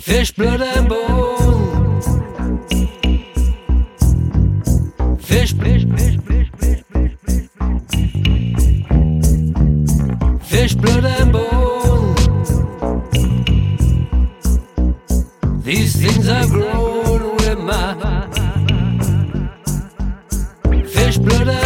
Fish, blood, and bone. Fish, fish, fish, fish, fish, fish, fish, fish. Fish, blood, and bone. These things I've grown with my fish, blood, and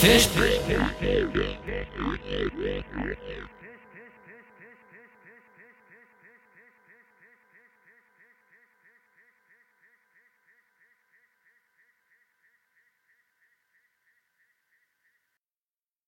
fez